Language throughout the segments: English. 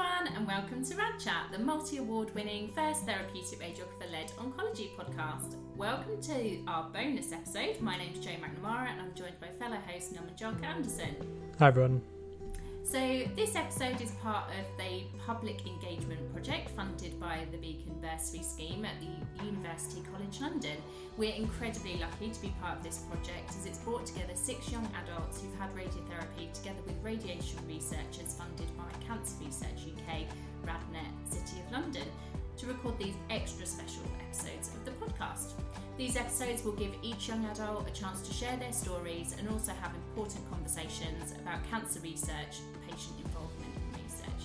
everyone, and welcome to Rad Chat, the multi award winning first therapeutic radiographer led oncology podcast. Welcome to our bonus episode. My name is Jo McNamara, and I'm joined by fellow host Naman Julka-Anderson. Hi, everyone. So, this episode is part of the public engagement project funded by the Beacon Bursary Scheme at the University College London. We're incredibly lucky to be part of this project as it's brought together six young adults who've had radiotherapy together with radiation researchers funded by Cancer Research UK, RadNet, City of London, to record these extra special episodes of the podcast. These episodes will give each young adult a chance to share their stories and also have important conversations about cancer research, patient involvement, and research.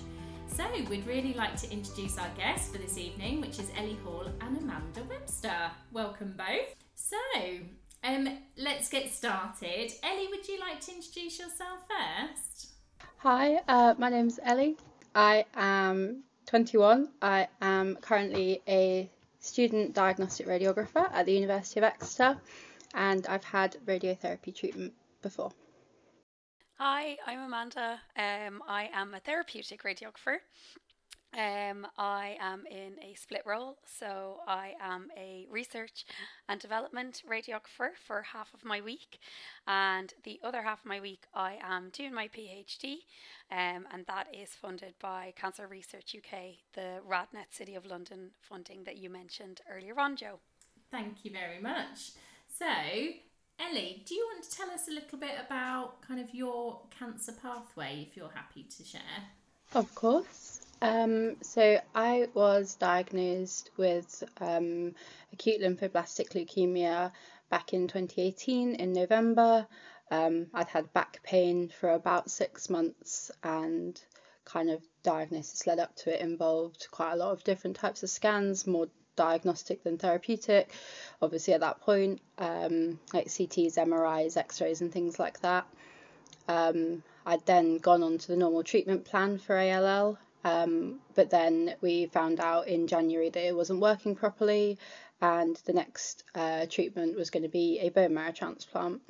So, we'd really like to introduce our guests for this evening, which is Elly Hall and Amanda Webster. Welcome both. So, um, let's get started. Elly, would you like to introduce yourself first? Hi, uh, my name's Elly. I am 21. I am currently a student diagnostic radiographer at the University of Exeter, and I've had radiotherapy treatment before. Hi, I'm Amanda. Um, I am a therapeutic radiographer. Um, I am in a split role, so I am a research and development radiographer for half of my week, and the other half of my week I am doing my PhD, um, and that is funded by Cancer Research UK, the RadNet City of London funding that you mentioned earlier on, Jo. Thank you very much. So, Elly, do you want to tell us a little bit about kind of your cancer pathway if you're happy to share? Of course. Um, so I was diagnosed with um, acute lymphoblastic leukemia back in 2018 in November. Um, I'd had back pain for about six months and kind of diagnosis led up to it involved quite a lot of different types of scans, more diagnostic than therapeutic. Obviously, at that point, um, like CTs, MRIs, X rays, and things like that. Um, I'd then gone on to the normal treatment plan for ALL um, but then we found out in January that it wasn't working properly, and the next uh, treatment was going to be a bone marrow transplant.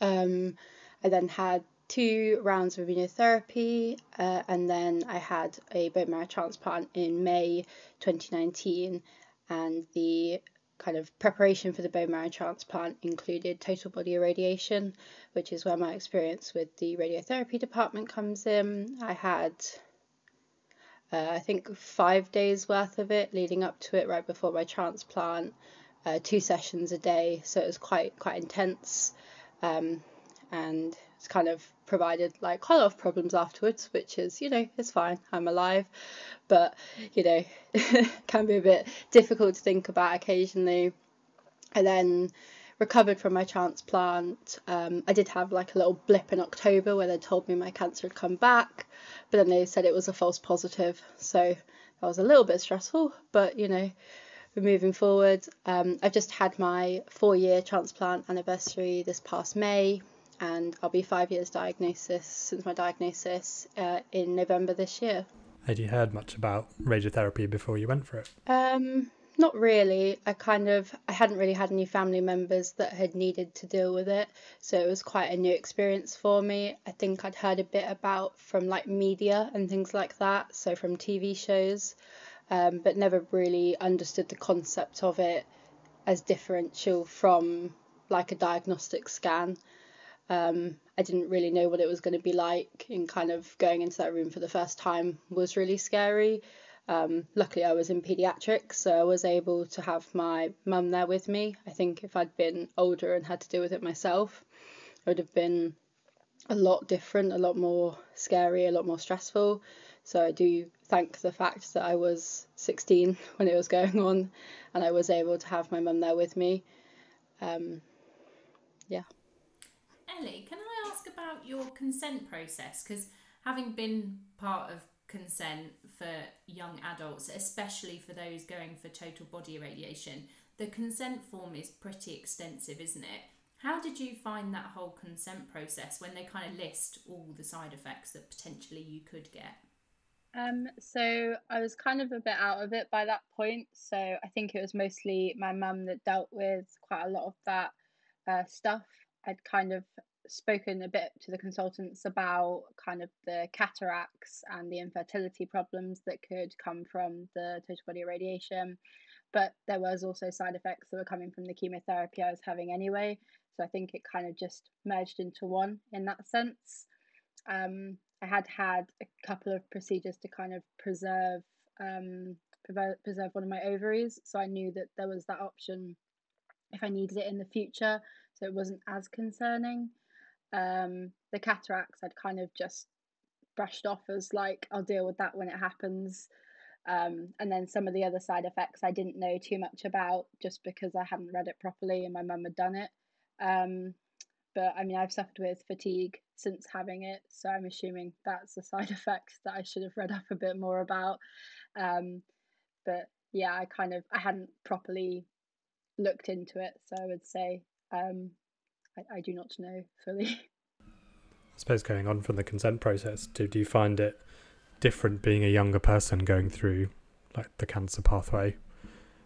Um, I then had two rounds of immunotherapy, uh, and then I had a bone marrow transplant in May 2019. And the kind of preparation for the bone marrow transplant included total body irradiation, which is where my experience with the radiotherapy department comes in. I had uh, I think five days worth of it leading up to it right before my transplant, uh, two sessions a day. So it was quite quite intense, um, and it's kind of provided like quite a lot of problems afterwards, which is you know it's fine. I'm alive, but you know can be a bit difficult to think about occasionally. And then recovered from my transplant. Um, I did have like a little blip in October where they told me my cancer had come back, but then they said it was a false positive. So that was a little bit stressful, but you know, we're moving forward. Um, I've just had my four year transplant anniversary this past May, and I'll be five years diagnosis since my diagnosis uh, in November this year. Had you heard much about radiotherapy before you went for it? Um, not really. I kind of I hadn't really had any family members that had needed to deal with it, so it was quite a new experience for me. I think I'd heard a bit about from like media and things like that, so from TV shows, um, but never really understood the concept of it as differential from like a diagnostic scan. Um, I didn't really know what it was going to be like, and kind of going into that room for the first time was really scary. Um, luckily, I was in paediatrics, so I was able to have my mum there with me. I think if I'd been older and had to deal with it myself, it would have been a lot different, a lot more scary, a lot more stressful. So I do thank the fact that I was 16 when it was going on and I was able to have my mum there with me. Um, yeah. Elly, can I ask about your consent process? Because having been part of consent for young adults, especially for those going for total body irradiation, the consent form is pretty extensive, isn't it? How did you find that whole consent process when they kind of list all the side effects that potentially you could get? Um, so I was kind of a bit out of it by that point. So I think it was mostly my mum that dealt with quite a lot of that uh, stuff. I'd kind of spoken a bit to the consultants about kind of the cataracts and the infertility problems that could come from the total body irradiation. But there was also side effects that were coming from the chemotherapy I was having anyway. So I think it kind of just merged into one in that sense. Um, I had had a couple of procedures to kind of preserve um, preserve one of my ovaries, so I knew that there was that option if I needed it in the future, so it wasn't as concerning. Um, the cataracts I'd kind of just brushed off as like I'll deal with that when it happens. Um, and then some of the other side effects I didn't know too much about just because I hadn't read it properly and my mum had done it. Um, but I mean, I've suffered with fatigue since having it, so I'm assuming that's a side effect that I should have read up a bit more about. Um, but yeah, I kind of I hadn't properly looked into it, so I would say um, I, I do not know fully. I suppose going on from the consent process, do, do you find it different being a younger person going through like the cancer pathway,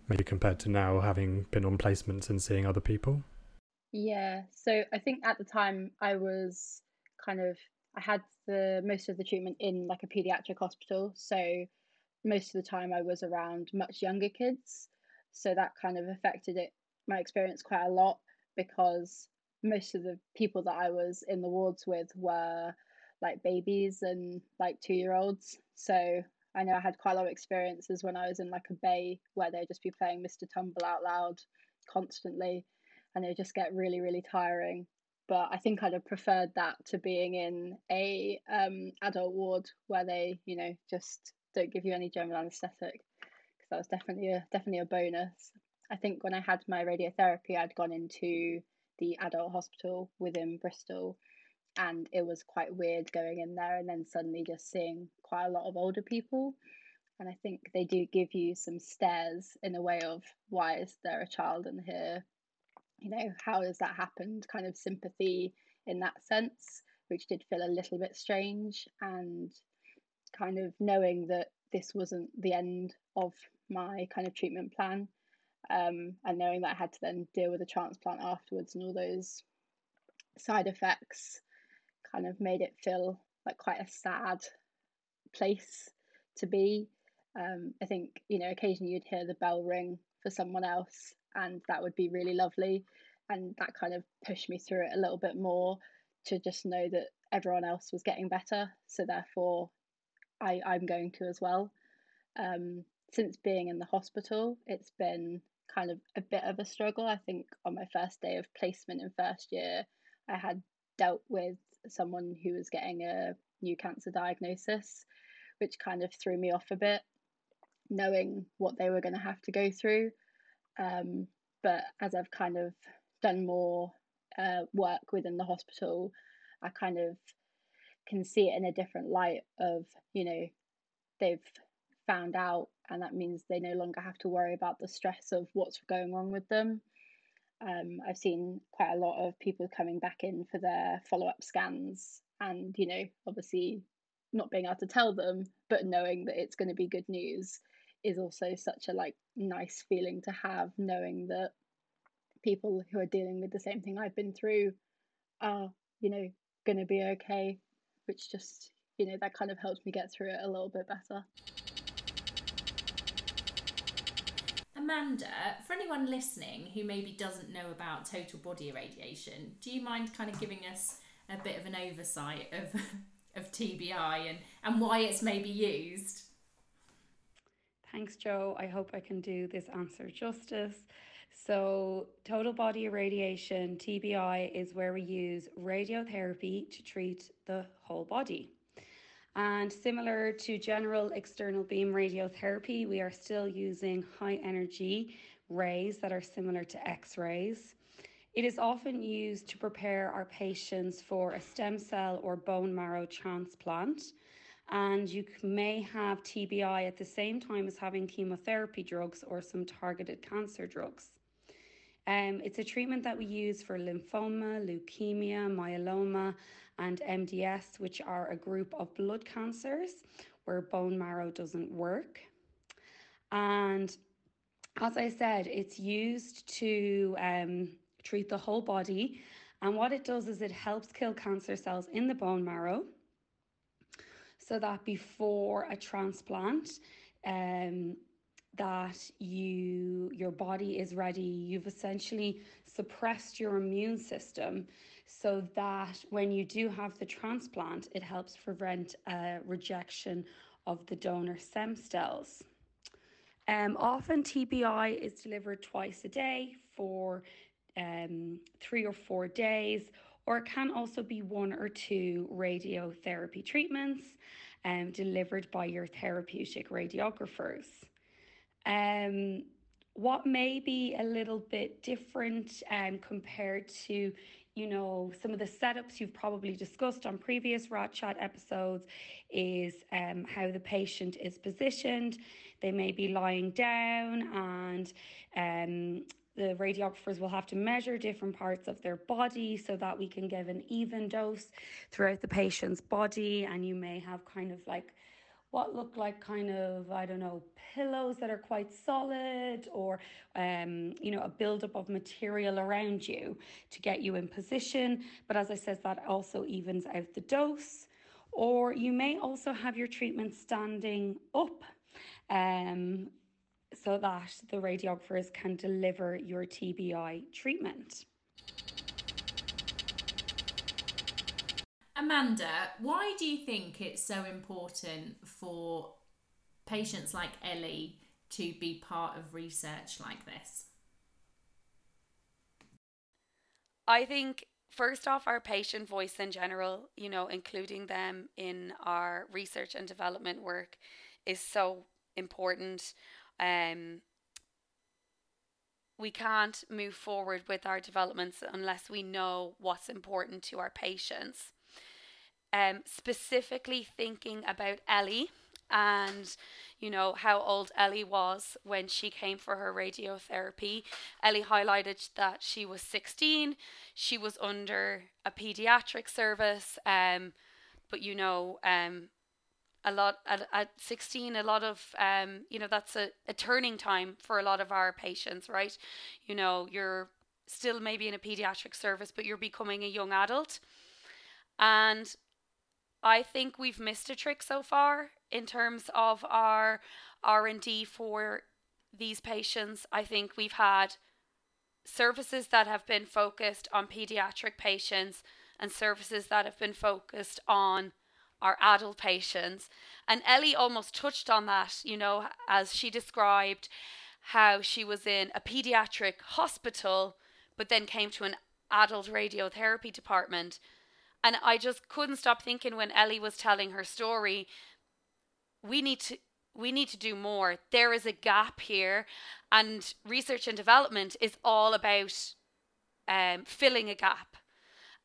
maybe compared to now having been on placements and seeing other people? Yeah, so I think at the time I was kind of I had the most of the treatment in like a pediatric hospital, so most of the time I was around much younger kids, so that kind of affected it my experience quite a lot because most of the people that I was in the wards with were like babies and like two year olds. So I know I had quite a lot of experiences when I was in like a bay where they'd just be playing Mr. Tumble out loud constantly and it would just get really, really tiring. But I think I'd have preferred that to being in a um, adult ward where they, you know, just don't give you any general anaesthetic because that was definitely a definitely a bonus. I think when I had my radiotherapy, I'd gone into the adult hospital within Bristol, and it was quite weird going in there and then suddenly just seeing quite a lot of older people. And I think they do give you some stares in a way of why is there a child in here? You know, how has that happened? Kind of sympathy in that sense, which did feel a little bit strange. And kind of knowing that this wasn't the end of my kind of treatment plan um, and knowing that I had to then deal with a transplant afterwards and all those side effects kind of made it feel like quite a sad place to be. Um, I think, you know, occasionally you'd hear the bell ring for someone else, and that would be really lovely. And that kind of pushed me through it a little bit more to just know that everyone else was getting better. So, therefore, I, I'm going to as well. Um, since being in the hospital, it's been kind of a bit of a struggle. I think on my first day of placement in first year, I had dealt with someone who was getting a new cancer diagnosis, which kind of threw me off a bit, knowing what they were going to have to go through. Um, but as I've kind of done more uh, work within the hospital, I kind of can see it in a different light of, you know, they've found out and that means they no longer have to worry about the stress of what's going wrong with them. Um, I've seen quite a lot of people coming back in for their follow up scans, and you know, obviously, not being able to tell them, but knowing that it's going to be good news is also such a like nice feeling to have, knowing that people who are dealing with the same thing I've been through are, you know, going to be okay, which just you know that kind of helps me get through it a little bit better. Amanda, for anyone listening who maybe doesn't know about total body irradiation, do you mind kind of giving us a bit of an oversight of of TBI and, and why it's maybe used? Thanks, Jo. I hope I can do this answer justice. So, total body irradiation, TBI, is where we use radiotherapy to treat the whole body. And similar to general external beam radiotherapy, we are still using high energy rays that are similar to X rays. It is often used to prepare our patients for a stem cell or bone marrow transplant. And you may have TBI at the same time as having chemotherapy drugs or some targeted cancer drugs. Um, it's a treatment that we use for lymphoma, leukemia, myeloma, and MDS, which are a group of blood cancers where bone marrow doesn't work. And as I said, it's used to um, treat the whole body And what it does is it helps kill cancer cells in the bone marrow so that before a transplant, um, that you your body is ready you've essentially suppressed your immune system so that when you do have the transplant it helps prevent a rejection of the donor stem cells um, often TBI is delivered twice a day for um, three or four days or it can also be one or two radiotherapy treatments um, delivered by your therapeutic radiographers. Um, what may be a little bit different um, compared to you know some of the setups you've probably discussed on previous Rad Chat episodes is um, how the patient is positioned they may be lying down and um, the radiographers will have to measure different parts of their body so that we can give an even dose throughout the patient's body. And you may have kind of like what look like kind of I don't know pillows that are quite solid or um, you know a buildup of material around you to get you in position. But as I said, that also evens out the dose. Or you may also have your treatment standing up. Um, so that the radiographers can deliver your TBI treatment. Amanda, why do you think it's so important for patients like Elly to be part of research like this? I think first off, our patient voice in general, you know, including them in our research and development work, is so important um, we can't move forward with our developments unless we know what's important to our patients. Um, specifically thinking about Elly and you know how old Elly was when she came for her radiotherapy. Elly highlighted that she was 16, she was under a pediatric service, um, but you know, um, a lot at, at 16 a lot of um you know that's a, a turning time for a lot of our patients right you know you're still maybe in a pediatric service but you're becoming a young adult and i think we've missed a trick so far in terms of our r&d for these patients i think we've had services that have been focused on pediatric patients and services that have been focused on our adult patients. And Elly almost touched on that, you know, as she described how she was in a pediatric hospital, but then came to an adult radiotherapy department. And I just couldn't stop thinking when Elly was telling her story, we need to we need to do more. There is a gap here, and research and development is all about um, filling a gap.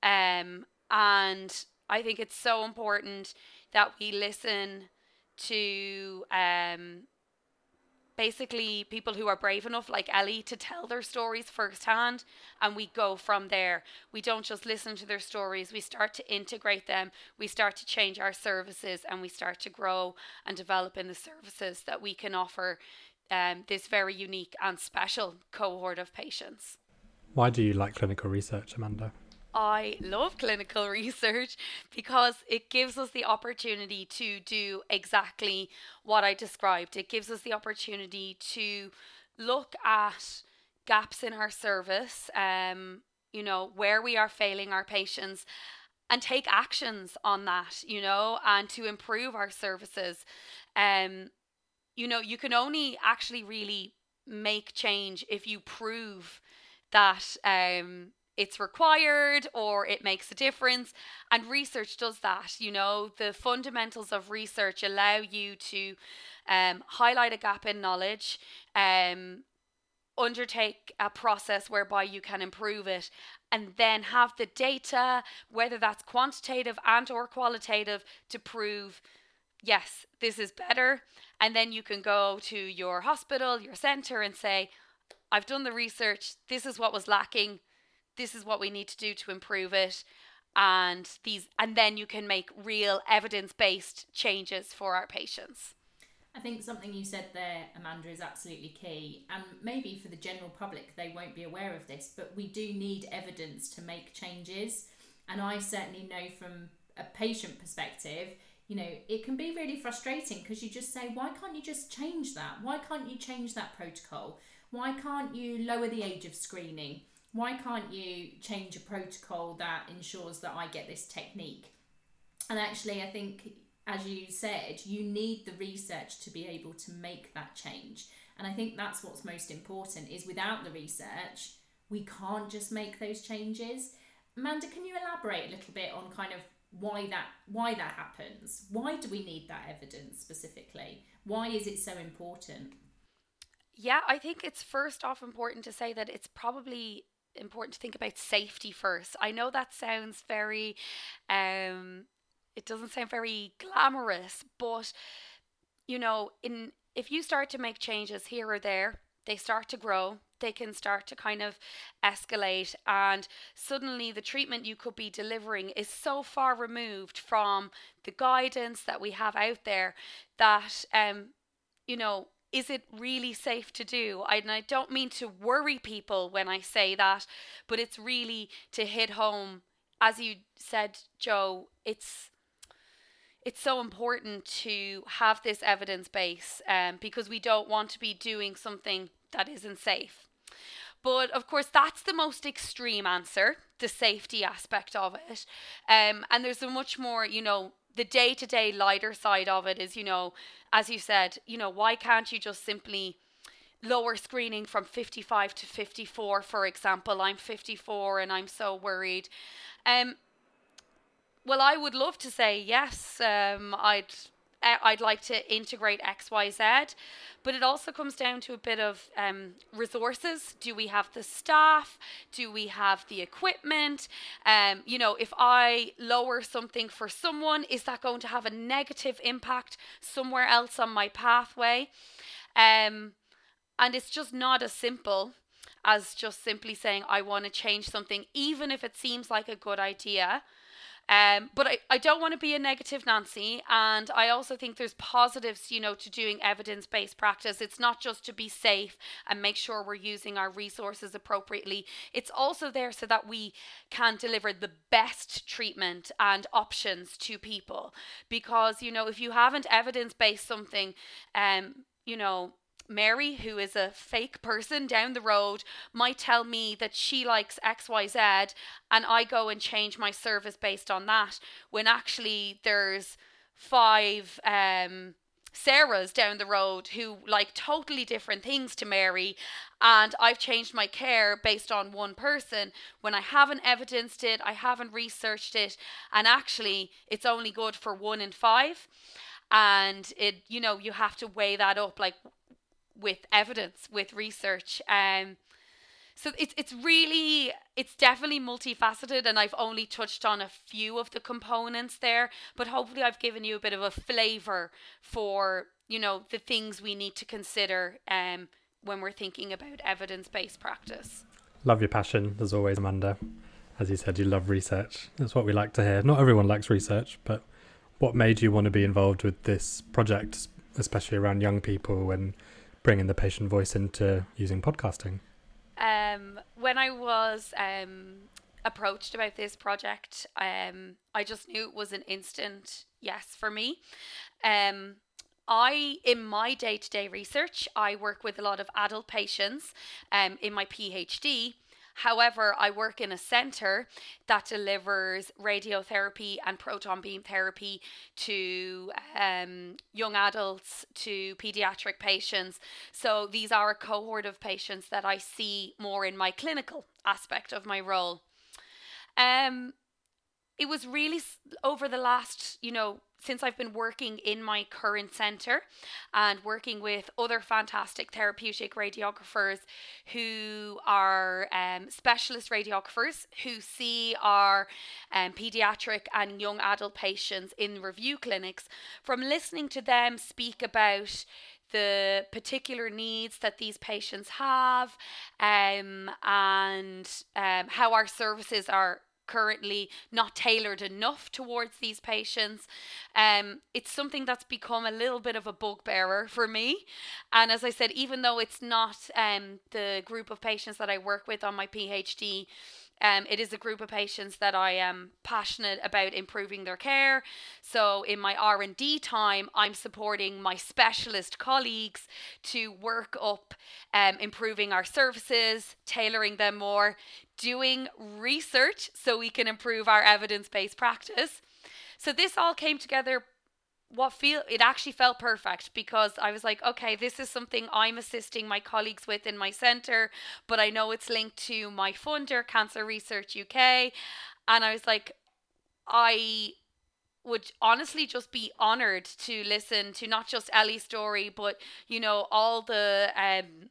Um, and I think it's so important that we listen to um, basically people who are brave enough, like Elly, to tell their stories firsthand, and we go from there. We don't just listen to their stories, we start to integrate them, we start to change our services, and we start to grow and develop in the services that we can offer um, this very unique and special cohort of patients. Why do you like clinical research, Amanda? I love clinical research because it gives us the opportunity to do exactly what I described. It gives us the opportunity to look at gaps in our service, um, you know, where we are failing our patients and take actions on that, you know, and to improve our services. Um, you know, you can only actually really make change if you prove that um it's required or it makes a difference. And research does that. You know, the fundamentals of research allow you to um, highlight a gap in knowledge, um, undertake a process whereby you can improve it and then have the data whether that's quantitative and or qualitative to prove yes this is better and then you can go to your hospital your center and say i've done the research this is what was lacking this is what we need to do to improve it and these and then you can make real evidence-based changes for our patients I think something you said there, Amanda, is absolutely key. And maybe for the general public, they won't be aware of this, but we do need evidence to make changes. And I certainly know from a patient perspective, you know, it can be really frustrating because you just say, why can't you just change that? Why can't you change that protocol? Why can't you lower the age of screening? Why can't you change a protocol that ensures that I get this technique? And actually, I think as you said, you need the research to be able to make that change. And I think that's what's most important is without the research, we can't just make those changes. Amanda, can you elaborate a little bit on kind of why that why that happens? Why do we need that evidence specifically? Why is it so important? Yeah, I think it's first off important to say that it's probably important to think about safety first. I know that sounds very um it doesn't sound very glamorous, but you know, in if you start to make changes here or there, they start to grow, they can start to kind of escalate and suddenly the treatment you could be delivering is so far removed from the guidance that we have out there that um you know is it really safe to do? I, and I don't mean to worry people when I say that, but it's really to hit home. As you said, Jo, it's it's so important to have this evidence base um, because we don't want to be doing something that isn't safe. But of course, that's the most extreme answer, the safety aspect of it. Um, and there's a much more, you know, the day to day lighter side of it is, you know, as you said, you know, why can't you just simply lower screening from 55 to 54, for example? I'm 54 and I'm so worried. Um, well, I would love to say yes. Um, I'd I'd like to integrate X, Y, Z, but it also comes down to a bit of um, resources. Do we have the staff? Do we have the equipment? Um, you know, if I lower something for someone, is that going to have a negative impact somewhere else on my pathway? Um, and it's just not as simple as just simply saying, I want to change something, even if it seems like a good idea. Um, but I, I don't want to be a negative Nancy. And I also think there's positives, you know, to doing evidence based practice. It's not just to be safe and make sure we're using our resources appropriately. It's also there so that we can deliver the best treatment and options to people. Because, you know, if you haven't evidence based something, um, you know, Mary, who is a fake person down the road, might tell me that she likes XYZ and I go and change my service based on that when actually there's five um Sarah's down the road who like totally different things to Mary, and I've changed my care based on one person when I haven't evidenced it, I haven't researched it, and actually it's only good for one in five. And it, you know, you have to weigh that up like with evidence, with research. Um, so it's it's really it's definitely multifaceted, and I've only touched on a few of the components there, but hopefully I've given you a bit of a flavour for you know the things we need to consider um, when we're thinking about evidence based practice. Love your passion as always, Amanda. As you said, you love research. That's what we like to hear. Not everyone likes research, but what made you want to be involved with this project, especially around young people and bringing the patient voice into using podcasting? Um, when I was um, approached about this project, um, I just knew it was an instant yes for me. Um, I, in my day to day research, I work with a lot of adult patients um, in my PhD. However, I work in a centre that delivers radiotherapy and proton beam therapy to um, young adults, to paediatric patients. So these are a cohort of patients that I see more in my clinical aspect of my role. Um, it was really over the last, you know, since I've been working in my current centre and working with other fantastic therapeutic radiographers who are um, specialist radiographers who see our um, paediatric and young adult patients in review clinics, from listening to them speak about the particular needs that these patients have um, and um, how our services are currently not tailored enough towards these patients. Um, it's something that's become a little bit of a bugbearer for me. And as I said, even though it's not um, the group of patients that I work with on my PhD, um, it is a group of patients that I am passionate about improving their care. So in my R and D time, I'm supporting my specialist colleagues to work up um, improving our services, tailoring them more, doing research so we can improve our evidence based practice. So this all came together what feel it actually felt perfect because I was like, okay, this is something I'm assisting my colleagues with in my centre, but I know it's linked to my funder, Cancer Research UK, and I was like, I would honestly just be honored to listen to not just Elly's story, but you know all the um,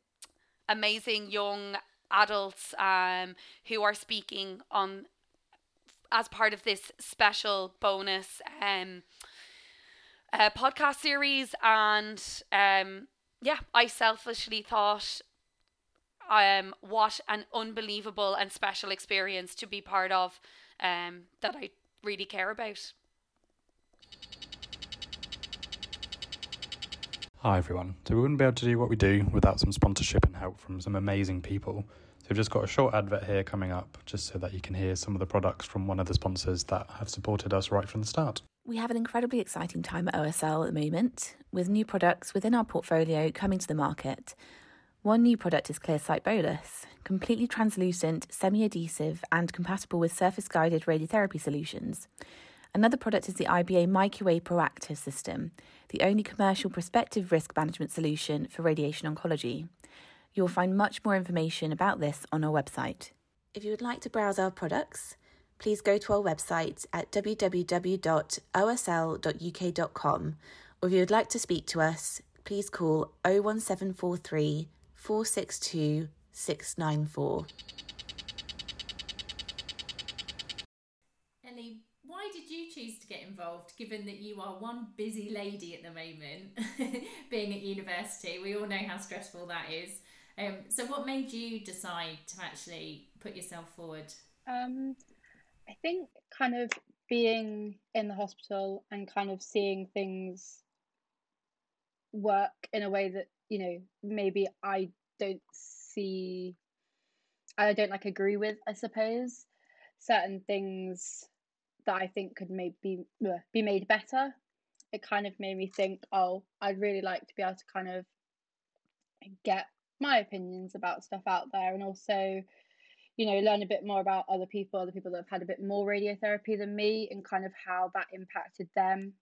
amazing young adults um, who are speaking on as part of this special bonus um, uh, podcast series, and um, yeah, I selfishly thought um, what an unbelievable and special experience to be part of um, that I really care about. Hi everyone. So we wouldn't be able to do what we do without some sponsorship and help from some amazing people. So we've just got a short advert here coming up just so that you can hear some of the products from one of the sponsors that have supported us right from the start. We have an incredibly exciting time at OSL at the moment, with new products within our portfolio coming to the market. One new product is Clearsight Bolus, completely translucent, semi adhesive, and compatible with surface guided radiotherapy solutions. Another product is the IBA MyQA Proactive system, the only commercial prospective risk management solution for radiation oncology. You'll find much more information about this on our website. If you would like to browse our products, please go to our website at www.osl.uk.com or if you would like to speak to us, please call 01743 462 694. Elly, why did you choose to get involved given that you are one busy lady at the moment, being at university? We all know how stressful that is. Um, so, what made you decide to actually put yourself forward? Um, I think kind of being in the hospital and kind of seeing things work in a way that you know maybe I don't see I don't like agree with I suppose. Certain things that I think could maybe be made better. It kind of made me think oh I'd really like to be able to kind of get my opinions about stuff out there and also you know, learn a bit more about other people, other people that have had a bit more radiotherapy than me, and kind of how that impacted them.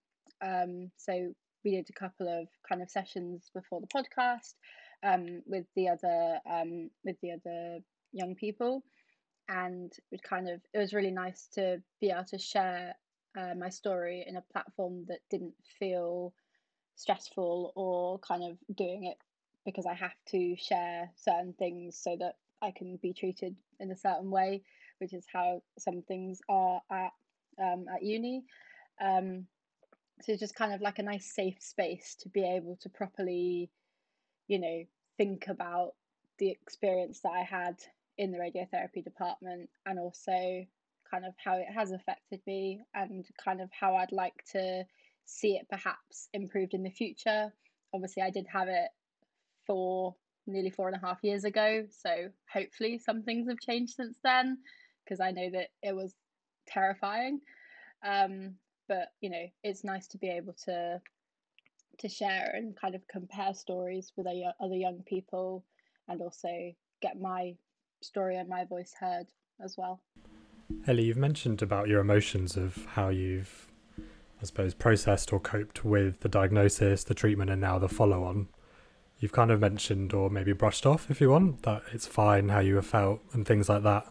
Um, so we did a couple of kind of sessions before the podcast um, with the other um, with the other young people, and it kind of it was really nice to be able to share uh, my story in a platform that didn't feel stressful or kind of doing it because I have to share certain things so that I can be treated in a certain way, which is how some things are at um, at uni. Um, so it's just kind of like a nice safe space to be able to properly, you know, think about the experience that I had in the radiotherapy department and also kind of how it has affected me and kind of how I'd like to see it perhaps improved in the future. Obviously, I did have it for nearly four and a half years ago. So hopefully some things have changed since then because I know that it was terrifying. Um, but you know, it's nice to be able to to share and kind of compare stories with other young people and also get my story and my voice heard as well. Elly, you've mentioned about your emotions of how you've, I suppose, processed or coped with the diagnosis, the treatment, and now the follow on you've kind of mentioned or maybe brushed off if you want that it's fine how you have felt and things like that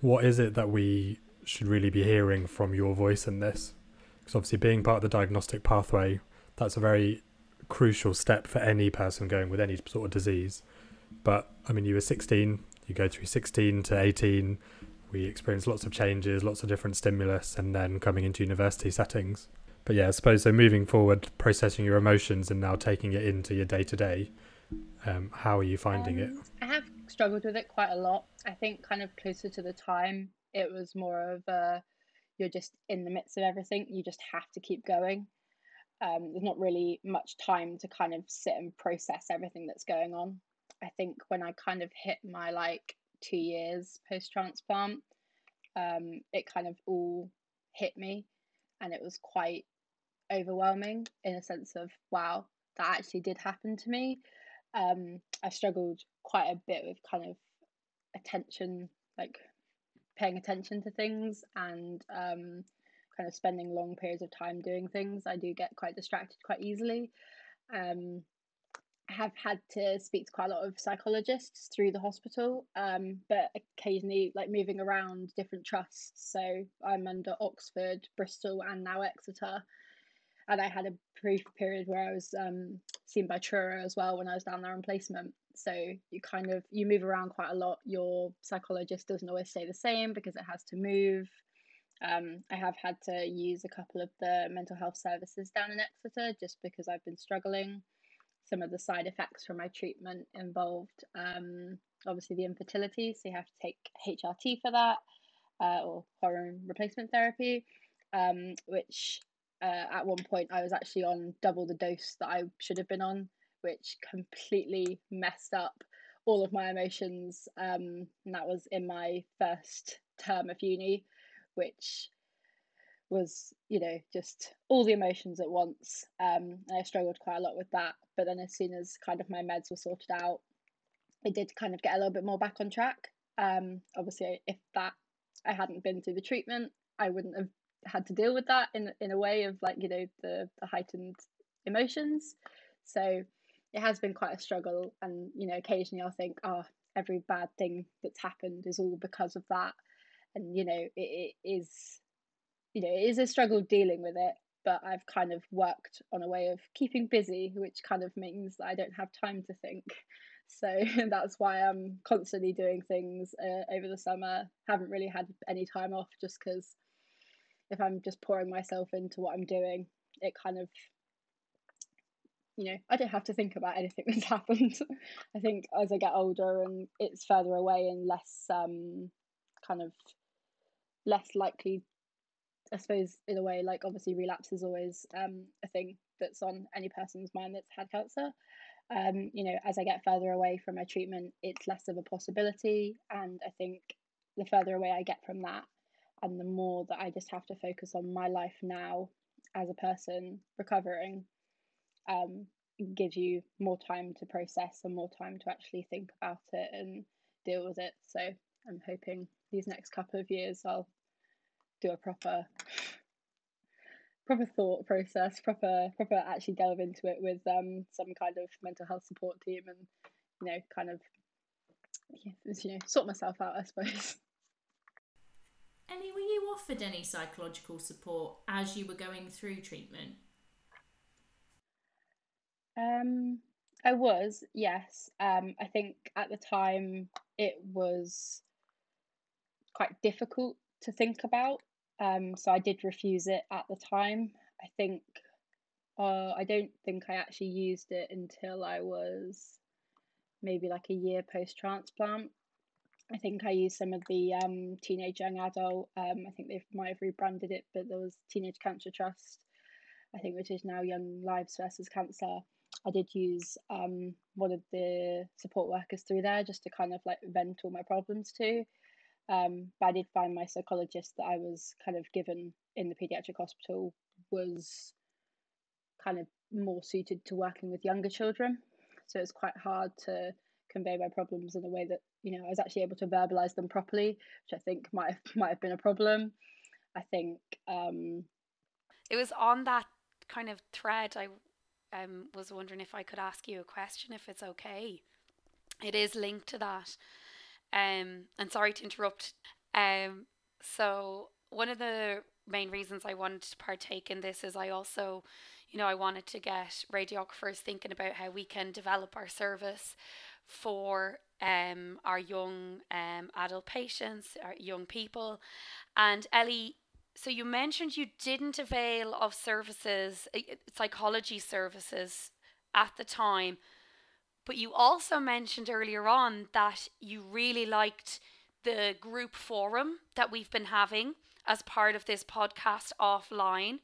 what is it that we should really be hearing from your voice in this because obviously being part of the diagnostic pathway that's a very crucial step for any person going with any sort of disease but i mean you were 16 you go through 16 to 18 we experience lots of changes lots of different stimulus and then coming into university settings but yeah, I suppose so. Moving forward, processing your emotions and now taking it into your day to day. How are you finding um, it? I have struggled with it quite a lot. I think kind of closer to the time It was more of a you're just in the midst of everything. You just have to keep going. Um, there's not really much time to kind of sit and process everything that's going on. I think when I kind of hit my like two years post transplant, um, it kind of all hit me and it was quite overwhelming in a sense of wow, that actually did happen to me. Um, I struggled quite a bit with kind of attention, like paying attention to things and um, kind of spending long periods of time doing things. I do get quite distracted quite easily. Um, I have had to speak to quite a lot of psychologists through the hospital, um, but occasionally like moving around different trusts. So I'm under Oxford, Bristol, and now Exeter. And I had a brief period where I was um, seen by Truro as well when I was down there on placement. So you kind of you move around quite a lot. Your psychologist doesn't always stay the same because it has to move. Um, I have had to use a couple of the mental health services down in Exeter just because I've been struggling some of the side effects from my treatment involved um, obviously the infertility, so you have to take HRT for that, uh, or hormone replacement therapy, um, which uh, at one point I was actually on double the dose that I should have been on, which completely messed up all of my emotions. Um, and that was in my first term of uni, which was you know just all the emotions at once. Um and i struggled quite a lot with that. But then as soon as kind of my meds were sorted out it did kind of get a little bit more back on track. Um obviously if that i hadn't been through the treatment i wouldn't have had to deal with that in in a way of like you know the, the heightened emotions so it has been quite a struggle and you know occasionally i'll think oh every bad thing that's happened is all because of that and you know it, it is you know, it is a struggle dealing with it, but I've kind of worked on a way of keeping busy, which kind of means that I don't have time to think. So that's why I'm constantly doing things uh, over the summer. Haven't really had any time off just because if I'm just pouring myself into what I'm doing, it kind of, you know, I don't have to think about anything that's happened. I think as I get older and it's further away and less um, kind of less likely I suppose in a way, like obviously relapse is always um, a thing that's on any person's mind that's had cancer. Um, you know, as I get further away from my treatment, it's less of a possibility. And I think the further away I get from that, and the more that I just have to focus on my life now as a person recovering, um, gives you more time to process and more time to actually think about it and deal with it. So I'm hoping these next couple of years I'll do a proper proper thought process, proper proper actually delve into it with um some kind of mental health support team and you know kind of you know sort myself out I suppose. Offered any psychological support as you were going through treatment? Um, I was, yes. Um, I think at the time it was quite difficult to think about um, so I did refuse it at the time. I think uh, I don't think I actually used it until I was maybe like a year post transplant. I think I used some of the um, teenage young adult. Um, I think they might have rebranded it, but there was Teenage Cancer Trust, I think, which is now Young Lives versus Cancer. I did use um, one of the support workers through there just to kind of like vent all my problems to. Um, but I did find my psychologist that I was kind of given in the paediatric hospital was kind of more suited to working with younger children. So it's quite hard to convey my problems in a way that you know I was actually able to verbalize them properly, which I think might have, might have been a problem. I think um, it was on that kind of thread. I um, was wondering if I could ask you a question, if it's okay. It is linked to that. Um, and sorry to interrupt. Um, so one of the main reasons I wanted to partake in this is I also, you know, I wanted to get radiographers thinking about how we can develop our service for um, our young um, adult patients, our young people. And Elly, so you mentioned you didn't avail of services, uh, psychology services at the time. But you also mentioned earlier on that you really liked the group forum that we've been having as part of this podcast offline.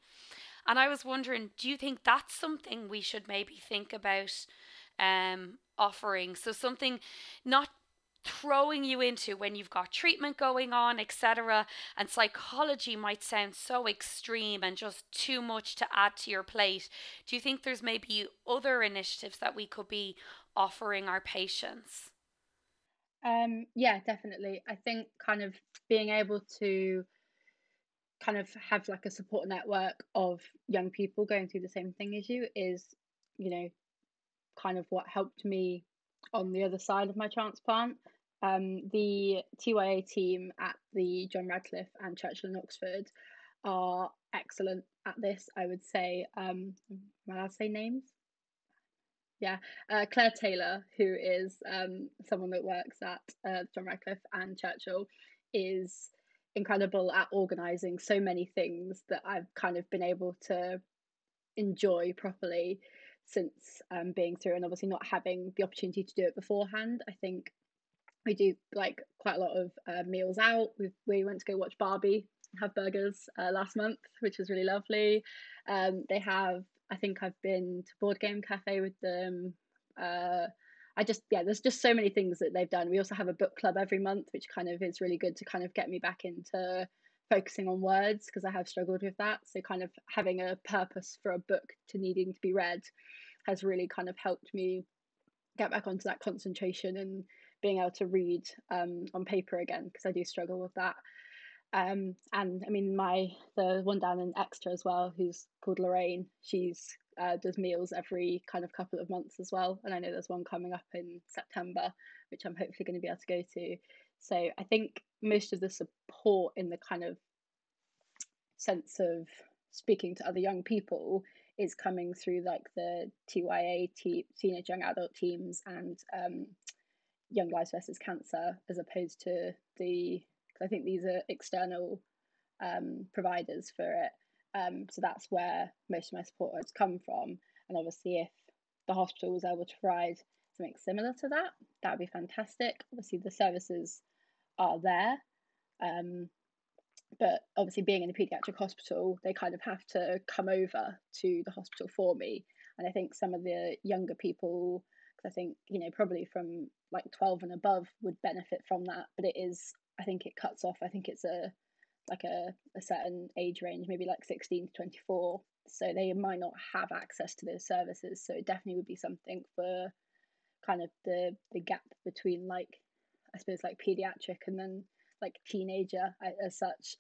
And I was wondering, do you think that's something we should maybe think about um, offering? So something not throwing you into when you've got treatment going on, etc. And psychology might sound so extreme and just too much to add to your plate. Do you think there's maybe other initiatives that we could be offering our patients? Um, yeah, definitely. I think kind of being able to kind of have like a support network of young people going through the same thing as you is, you know, kind of what helped me on the other side of my transplant. Um, the TYA team at the John Radcliffe and Churchill in Oxford are excellent at this. I would say, um, am I allowed to say names? Yeah, uh, Claire Taylor, who is um, someone that works at uh, John Radcliffe and Churchill, is incredible at organizing so many things that I've kind of been able to enjoy properly since um, being through and obviously not having the opportunity to do it beforehand. I think we do like quite a lot of uh, meals out. we we went to go watch Barbie, have burgers uh, last month, which was really lovely. Um, they have, I think I've been to Board Game Cafe with them. Uh, I just yeah, there's just so many things that they've done. We also have a book club every month, which kind of is really good to kind of get me back into focusing on words because I have struggled with that. So kind of having a purpose for a book to needing to be read has really kind of helped me get back onto that concentration and being able to read um, on paper again because I do struggle with that. Um, and I mean, my the one down in Exeter as well, who's called Lorraine. She's uh, does meals every kind of couple of months as well. And I know there's one coming up in September, which I'm hopefully going to be able to go to. So I think most of the support in the kind of sense of speaking to other young people is coming through like the TYA team, teenage young adult teams and um, Young Lives versus Cancer, as opposed to the. because I think these are external um, providers for it. Um, so that's where most of my support has come from. And obviously, if the hospital was able to provide something similar to that, that would be fantastic. Obviously, the services are there. Um, but obviously, being in a paediatric hospital, they kind of have to come over to the hospital for me. And I think some of the younger people, because I think, you know, probably from like 12 and above would benefit from that. But it is, I think it cuts off, I think it's a like a, a certain age range, maybe like 16 to 24. So they might not have access to those services. So it definitely would be something for kind of the the gap between like I suppose like pediatric and then like teenager as such,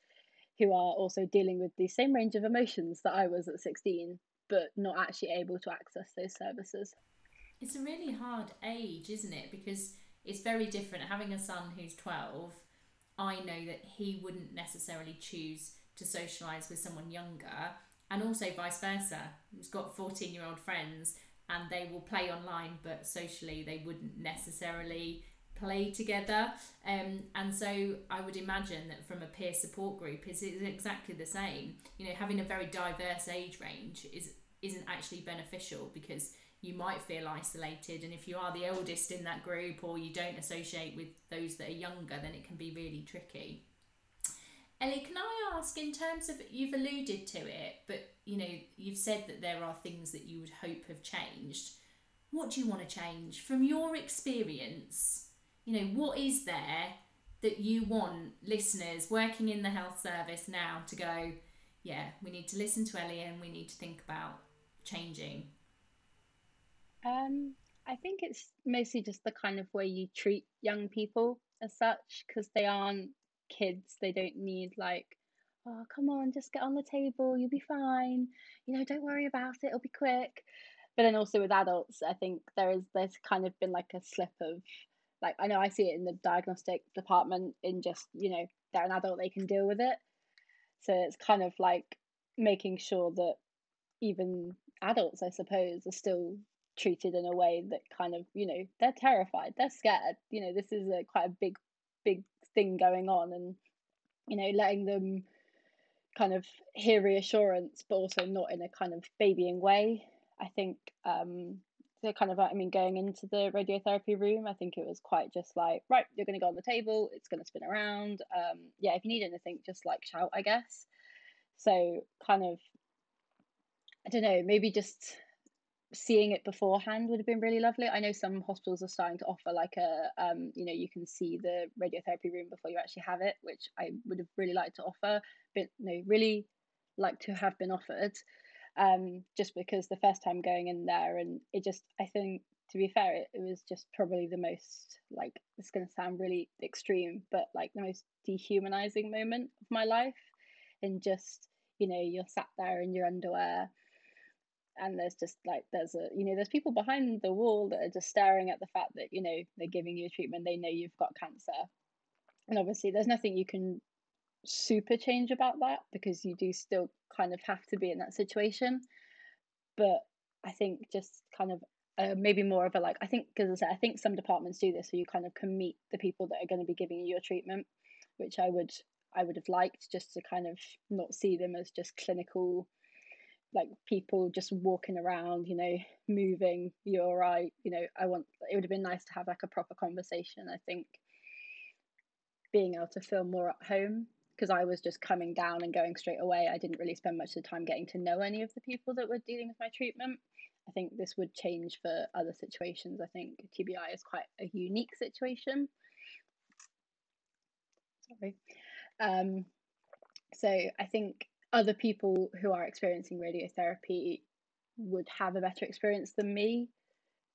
who are also dealing with the same range of emotions that I was at 16, but not actually able to access those services. It's a really hard age, isn't it? Because it's very different having a son who's 12 I know that he wouldn't necessarily choose to socialise with someone younger, and also vice versa. He's got 14 year old friends and they will play online, but socially they wouldn't necessarily play together. Um, and so I would imagine that from a peer support group is exactly the same. You know, having a very diverse age range is isn't actually beneficial because you might feel isolated and if you are the eldest in that group or you don't associate with those that are younger then it can be really tricky elly can i ask in terms of you've alluded to it but you know you've said that there are things that you would hope have changed what do you want to change from your experience you know what is there that you want listeners working in the health service now to go yeah we need to listen to elly and we need to think about changing um, I think it's mostly just the kind of way you treat young people as such, because they aren't kids. They don't need like, oh, come on, just get on the table, you'll be fine. You know, don't worry about it, it'll be quick. But then also with adults, I think there is there's kind of been like a slip of like I know I see it in the diagnostic department in just you know they're an adult they can deal with it. So it's kind of like making sure that even adults, I suppose, are still treated in a way that kind of you know they're terrified they're scared you know this is a quite a big big thing going on and you know letting them kind of hear reassurance but also not in a kind of babying way i think um so kind of I mean going into the radiotherapy room, I think it was quite just like right, you're going to go on the table, it's going to spin around. Um, yeah, if you need anything, just like shout, I guess. So kind of, I don't know, maybe just seeing it beforehand would have been really lovely. I know some hospitals are starting to offer like a, um, you know, you can see the radiotherapy room before you actually have it, which I would have really liked to offer, but no, really like to have been offered. Um, just because the first time going in there and it just, I think, to be fair, it, it was just probably the most like it's going to sound really extreme, but like the most dehumanizing moment of my life, and just you know you're sat there in your underwear and there's just like there's a you know there's people behind the wall that are just staring at the fact that you know they're giving you a treatment they know you've got cancer. And obviously there's nothing you can super change about that because you do still kind of have to be in that situation but i think just kind of uh, maybe more of a like i think because I, said, I think some departments do this so you kind of can meet the people that are going to be giving you your treatment which i would i would have liked just to kind of not see them as just clinical like people just walking around, you know, moving, you're all right. You know, I want it would have been nice to have like a proper conversation. I think being able to feel more at home because I was just coming down and going straight away. I didn't really spend much of the time getting to know any of the people that were dealing with my treatment. I think this would change for other situations. I think TBI is quite a unique situation. Sorry. Um, so I think other people who are experiencing radiotherapy would have a better experience than me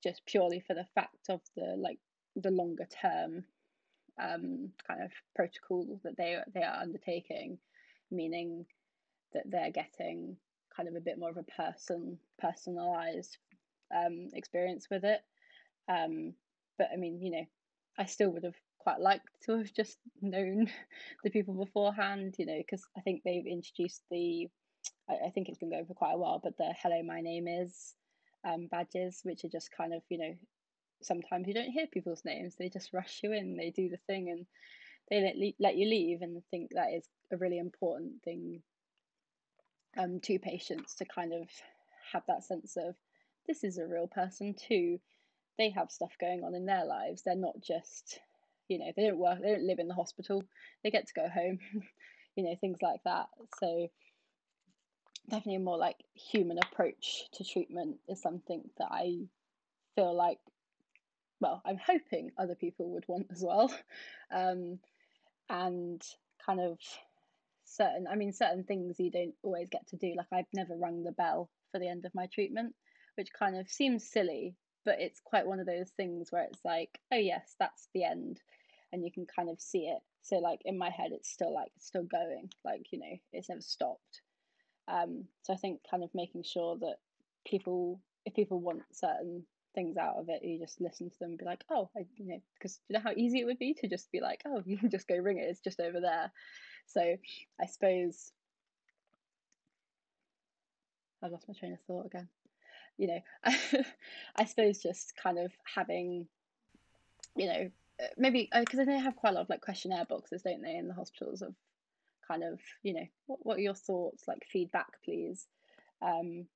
just purely for the fact of the like the longer term um, kind of protocol that they they are undertaking meaning that they're getting kind of a bit more of a person personalized um, experience with it. Um, but i mean you know i still would have quite liked to have just known the people beforehand, you know, because I think they've introduced the, I, I, think it's been going for quite a while, but the hello, my name is um, badges, which are just kind of, you know, sometimes you don't hear people's names, they just rush you in, they do the thing and they let, let you leave. And think that is a really important thing um, to patients to kind of have that sense of this is a real person too. They have stuff going on in their lives. They're not just you know they don't work they don't live in the hospital they get to go home you know things like that so definitely a more like human approach to treatment is something that i feel like well i'm hoping other people would want as well. Um, and kind of certain i mean certain things you don't always get to do. Like i've never rung the bell for the end of my treatment which kind of seems silly but it's quite one of those things where it's like oh yes that's the end and you can kind of see it. So like in my head it's still like it's still going like you know it's never stopped. Um so i think kind of making sure that people if people want certain things out of it you just listen to them and be like oh I, you know because you know how easy it would be to just be like oh you can just go ring it it's just over there so i suppose I've lost my train of thought again you know I suppose just kind of having you know uh, maybe because uh, they have quite a lot of like questionnaire boxes, don't they, in the hospitals of kind of you know what what are your thoughts, like feedback, please. Um,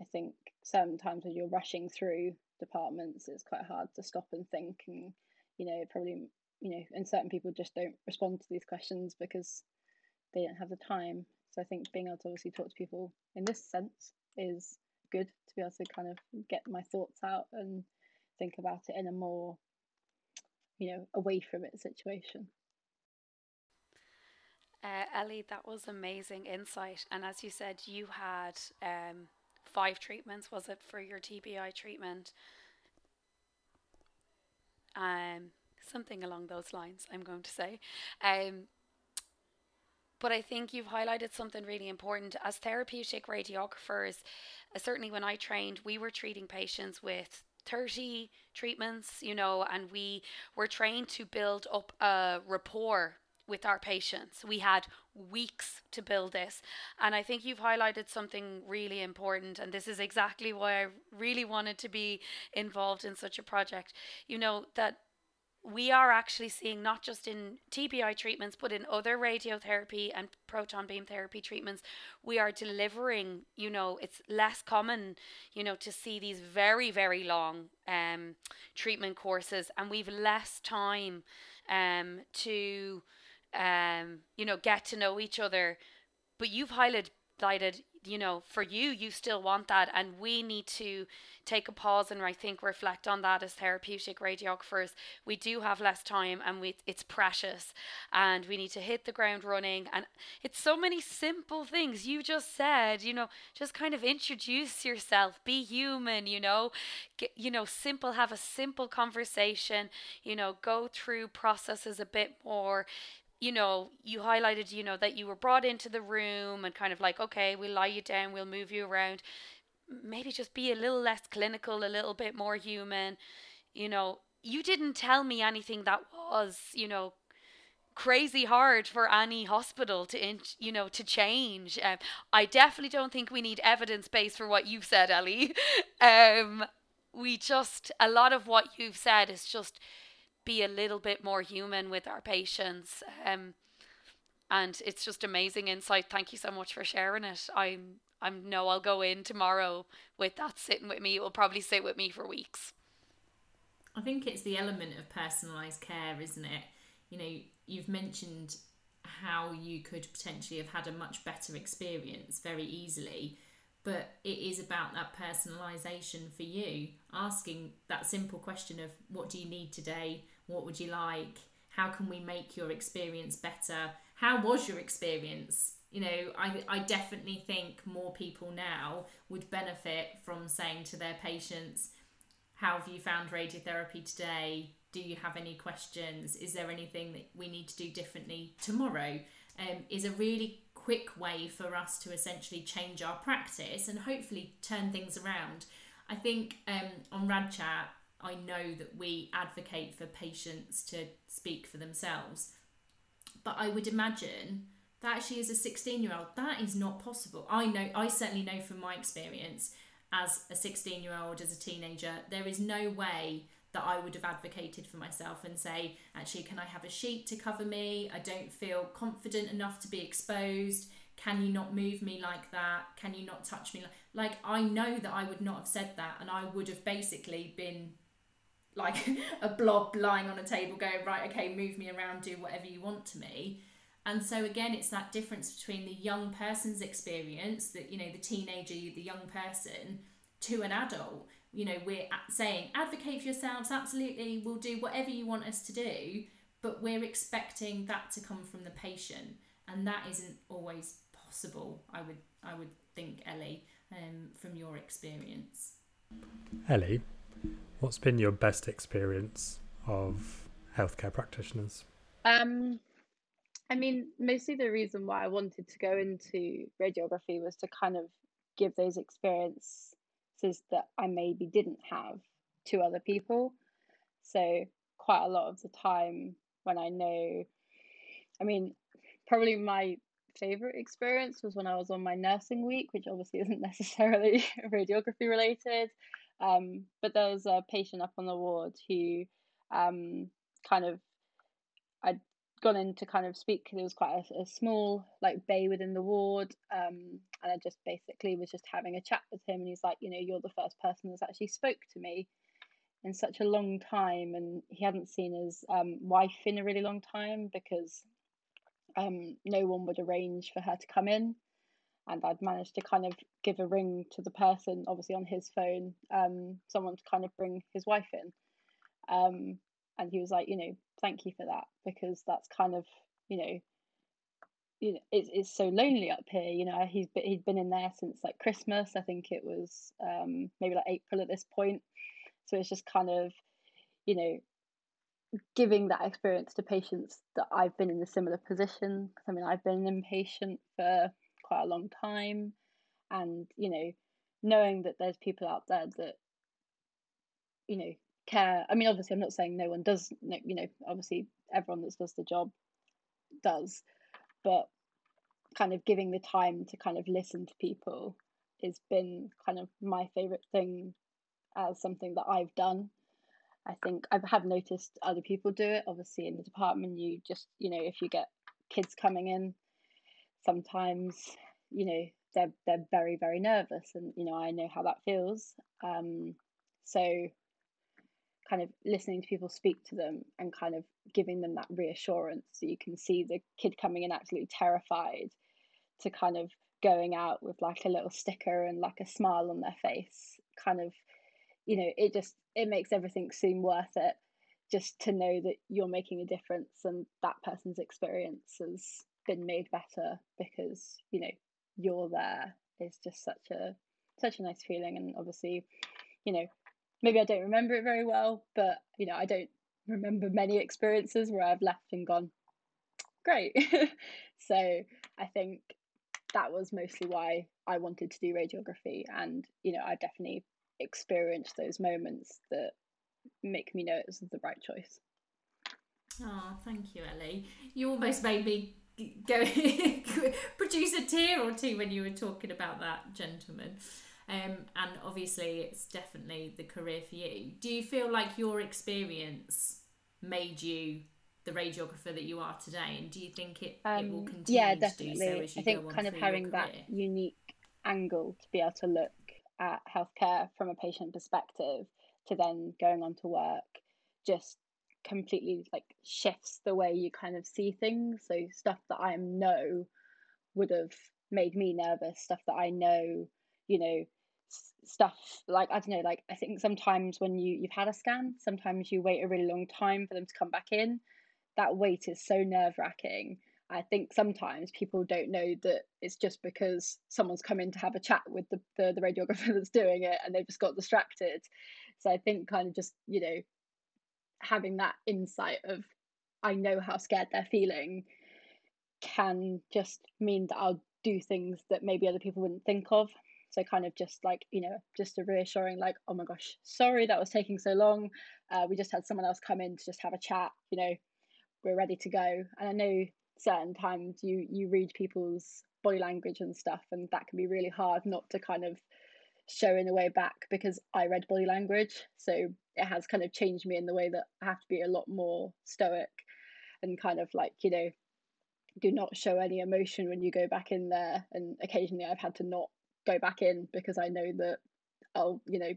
I think sometimes when you're rushing through departments, it's quite hard to stop and think, and you know probably you know, and certain people just don't respond to these questions because they don't have the time. So I think being able to obviously talk to people in this sense is good to be able to kind of get my thoughts out and think about it in a more you know, away from it situation. Uh, Elly, that was amazing insight. And as you said, you had um, five treatments, was it, for your TBI treatment? Um, something along those lines, I'm going to say. Um, but I think you've highlighted something really important. As therapeutic radiographers, uh, certainly when I trained, we were treating patients with 30 treatments, you know, and we were trained to build up a rapport with our patients. We had weeks to build this. And I think you've highlighted something really important. And this is exactly why I really wanted to be involved in such a project. You know, that we are actually seeing not just in TBI treatments, but in other radiotherapy and proton beam therapy treatments, we are delivering, you know, it's less common, you know, to see these very, very long um, treatment courses, and we've less time um, to, um, you know, get to know each other. But you've highlighted you know, for you, you still want that. And we need to take a pause and I think reflect on that as therapeutic radiographers. We do have less time and we it's precious and we need to hit the ground running. And it's so many simple things. You just said, you know, just kind of introduce yourself, be human, you know, Get, you know, simple, have a simple conversation, you know, go through processes a bit more you know, you highlighted, you know, that you were brought into the room and kind of like, okay, we'll lie you down, we'll move you around. Maybe just be a little less clinical, a little bit more human. You know, you didn't tell me anything that was, you know, crazy hard for any hospital to in, you know to change um, i definitely don't think we need evidence base for what you've said elly um, we just a lot of what you've said is just be a little bit more human with our patients. Um, and it's just amazing insight. Thank you so much for sharing it. I'm I know I'll go in tomorrow with that sitting with me. It will probably sit with me for weeks. I think it's the element of personalised care, isn't it? You know, you've mentioned how you could potentially have had a much better experience very easily but it is about that personalization for you asking that simple question of what do you need today what would you like? How can we make your experience better? How was your experience? You know I, I definitely think more people now would benefit from saying to their patients how have you found radiotherapy today? Do you have any questions? Is there anything that we need to do differently tomorrow? Um, is a really quick way for us to essentially change our practice and hopefully turn things around. I think um, on Rad Chat, I know that we advocate for patients to speak for themselves. But I would imagine that actually, as a 16 year old, that is not possible. I know, I certainly know from my experience as a 16 year old, as a teenager, there is no way that I would have advocated for myself and say, actually, can I have a sheet to cover me? I don't feel confident enough to be exposed. Can you not move me like that? Can you not touch me like like I know that I would not have said that and I would have basically been like a blob lying on a table going, right, okay, move me around, do whatever you want to me. And so again, it's that difference between the young person's experience, that you know, the teenager, the young person, to an adult. You know we're saying advocate for yourselves absolutely we'll do whatever you want us to do but we're expecting that to come from the patient and that isn't always possible i would i would think elly um, from your experience. Elly what's been your best experience of healthcare practitioners um i mean mostly the reason why i wanted to go into radiography was to kind of give those experiences that I maybe didn't have to other people. So, quite a lot of the time when I know, I mean, probably my favorite experience was when I was on my nursing week, which obviously isn't necessarily radiography related. Um, but there was a patient up on the ward who um, kind of I'd gone in to kind of speak. There was quite a, a small like bay within the ward, um, and I just basically was just having a chat with him, and he's like, you know, you're the first person that's actually spoke to me in such a long time, and he hadn't seen his um, wife in a really long time because um, no one would arrange for her to come in. And I'd managed to kind of give a ring to the person, obviously on his phone, um, someone to kind of bring his wife in. Um, and he was like, you know, thank you for that because that's kind of you know you know it's, it's so lonely up here you know. He's been, he'd been in there since like christmas. I think it was um maybe like april at this point. So it's just kind of you know giving that experience to patients that i've been in a similar position. I mean i've been an inpatient for quite a long time and you know knowing that there's people out there that you know care. I mean, obviously, I'm not saying no one does. You know, obviously, everyone that does the job does, but kind of giving the time to kind of listen to people has been kind of my favorite thing as something that I've done. I think I have noticed other people do it. Obviously, in the department, you just you know if you get kids coming in, sometimes you know they're they're very very nervous, and you know I know how that feels. Um, so kind of listening to people speak to them and kind of giving them that reassurance so you can see the kid coming in absolutely terrified to kind of going out with like a little sticker and like a smile on their face kind of you know it just it makes everything seem worth it just to know that you're making a difference and that person's experience has been made better because you know you're there is just such a such a nice feeling and obviously you know maybe I don't remember it very well but you know I don't remember many experiences where I've left and gone great so I think that was mostly why I wanted to do radiography and you know I definitely experienced those moments that make me know it was the right choice. Oh, thank you, Elly. You almost made me go produce a tear or two when you were talking about that gentleman. Um, and obviously, it's definitely the career for you. Do you feel like your experience made you the radiographer that you are today? And do you think it, um, it will um, continue yeah, definitely. So I think kind of having that unique angle to be able to look at healthcare from a patient perspective to then going on to work just completely like shifts the way you kind of see things. So stuff that I know would have made me nervous, stuff that I know, you know, stuff like I don't know, like I think sometimes when you you've had a scan, sometimes you wait a really long time for them to come back in. That wait is so nerve wracking. I think sometimes people don't know that it's just because someone's come in to have a chat with the, the, the radiographer that's doing it and they've just got distracted. So I think kind of just, you know, having that insight of I know how scared they're feeling can just mean that I'll do things that maybe other people wouldn't think of. So kind of just like, you know, just a reassuring like, oh my gosh, sorry that was taking so long. Uh, we just had someone else come in to just have a chat, you know, we're ready to go. And I know certain times you you read people's body language and stuff and that can be really hard not to kind of show in a way back because I read body language so it has kind of changed me in the way that I have to be a lot more stoic and kind of like you know do not show any emotion when you go back in there. And occasionally I've had to not go back in because I know that I'll you know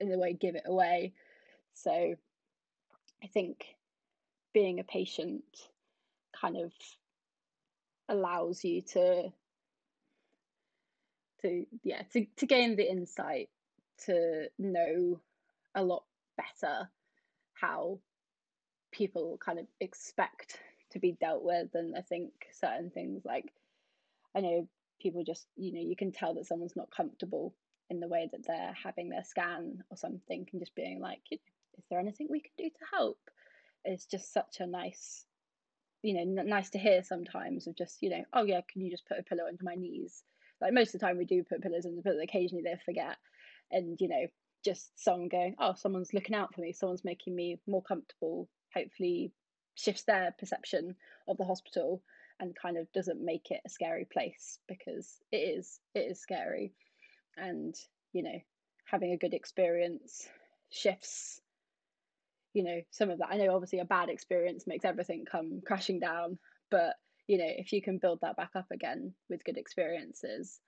in a way give it away. So I think being a patient kind of allows you to to yeah to, to gain the insight to know a lot better how people kind of expect to be dealt with. And i think certain things like i know people just you know you can tell that someone's not comfortable in the way that they're having their scan or something and just being like is there anything we can do to help? It's just such a nice you know nice to hear sometimes of just you know oh yeah can you just put a pillow under my knees? Like most of the time we do put pillows under but occasionally they forget. And you know just someone going oh someone's looking out for me. Someone's making me more comfortable. Hopefully shifts their perception of the hospital and kind of doesn't make it a scary place because it is it is scary. And you know having a good experience shifts you know some of that. I know obviously a bad experience makes everything come crashing down but you know if you can build that back up again with good experiences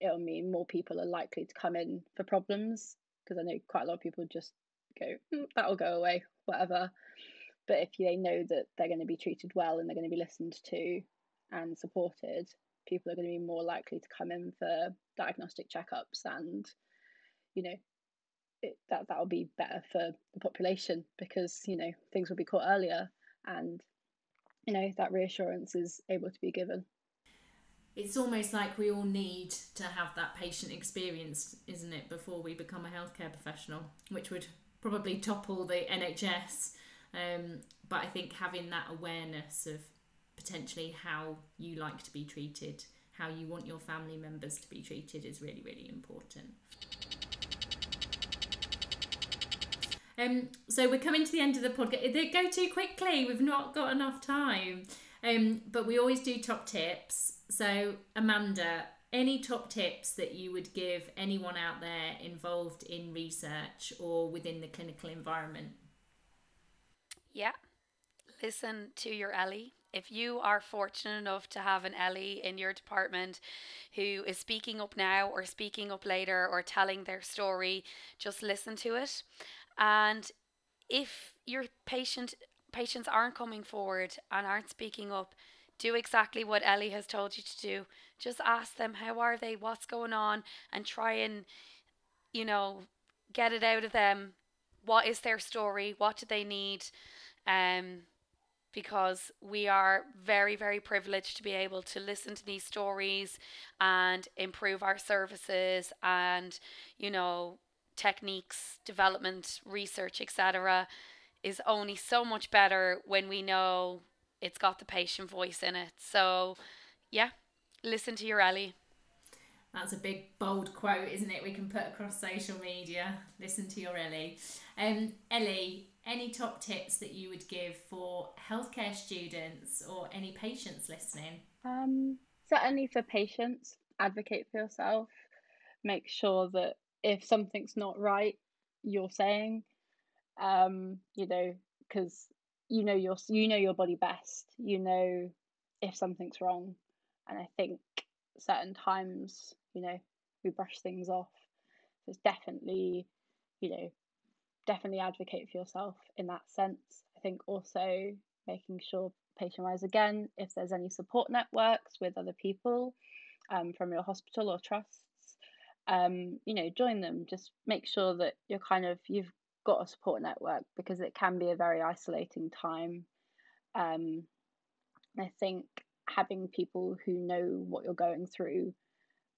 it'll mean more people are likely to come in for problems because i know quite a lot of people just go mm, that'll go away whatever. But if they know that they're going to be treated well and they're going to be listened to and supported people are going to be more likely to come in for diagnostic checkups and you know it, that that'll be better for the population because you know things will be caught earlier and you know that reassurance is able to be given it's almost like we all need to have that patient experience isn't it before we become a healthcare professional which would probably topple the nhs um, but i think having that awareness of potentially how you like to be treated how you want your family members to be treated is really really important Um, so we're coming to the end of the podcast. They go too quickly. We've not got enough time. Um, but we always do top tips. So Amanda, any top tips that you would give anyone out there involved in research or within the clinical environment? Yeah, listen to your Elly. If you are fortunate enough to have an Elly in your department who is speaking up now or speaking up later or telling their story, just listen to it. And if your patient patients aren't coming forward and aren't speaking up, do exactly what Elly has told you to do. Just ask them how are they, what's going on, and try and, you know, get it out of them. What is their story? What do they need? Um, because we are very, very privileged to be able to listen to these stories and improve our services and, you know, techniques, development, research, etc., is only so much better when we know it's got the patient voice in it. So, yeah, listen to your Elly. That's a big bold quote, isn't it? We can put across social media. Listen to your Elly. Um, Elly, any top tips that you would give for healthcare students or any patients listening? Um, certainly for patients, advocate for yourself. Make sure that if something's not right, you're saying, um, you know, because you know your you know your body best. You know if something's wrong, and I think certain times, you know, we brush things off. So it's definitely, you know, definitely advocate for yourself in that sense. I think also making sure patient wise again, if there's any support networks with other people um, from your hospital or trusts, um, you know, join them. Just make sure that you're kind of you've got a support network because it can be a very isolating time. Um, I think having people who know what you're going through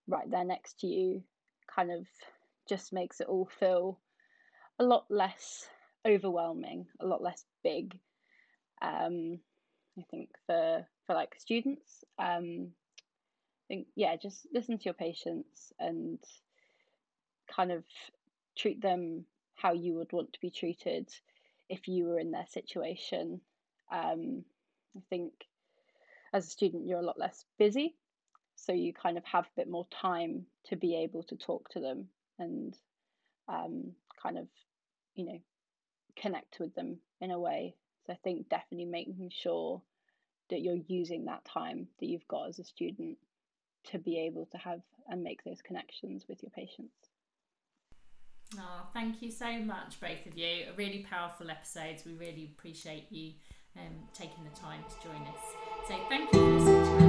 right there next to you kind of just makes it all feel a lot less overwhelming, a lot less big. Um, I think for for like students, um, I think yeah, just listen to your patients and kind of treat them how you would want to be treated if you were in their situation. Um, I think as a student, you're a lot less busy, so you kind of have a bit more time to be able to talk to them and um, kind of you know, connect with them in a way. So I think definitely making sure that you're using that time that you've got as a student to be able to have and make those connections with your patients. Oh, thank you so much, both of you. A really powerful episodes. We really appreciate you um, taking the time to join us. So thank you for listening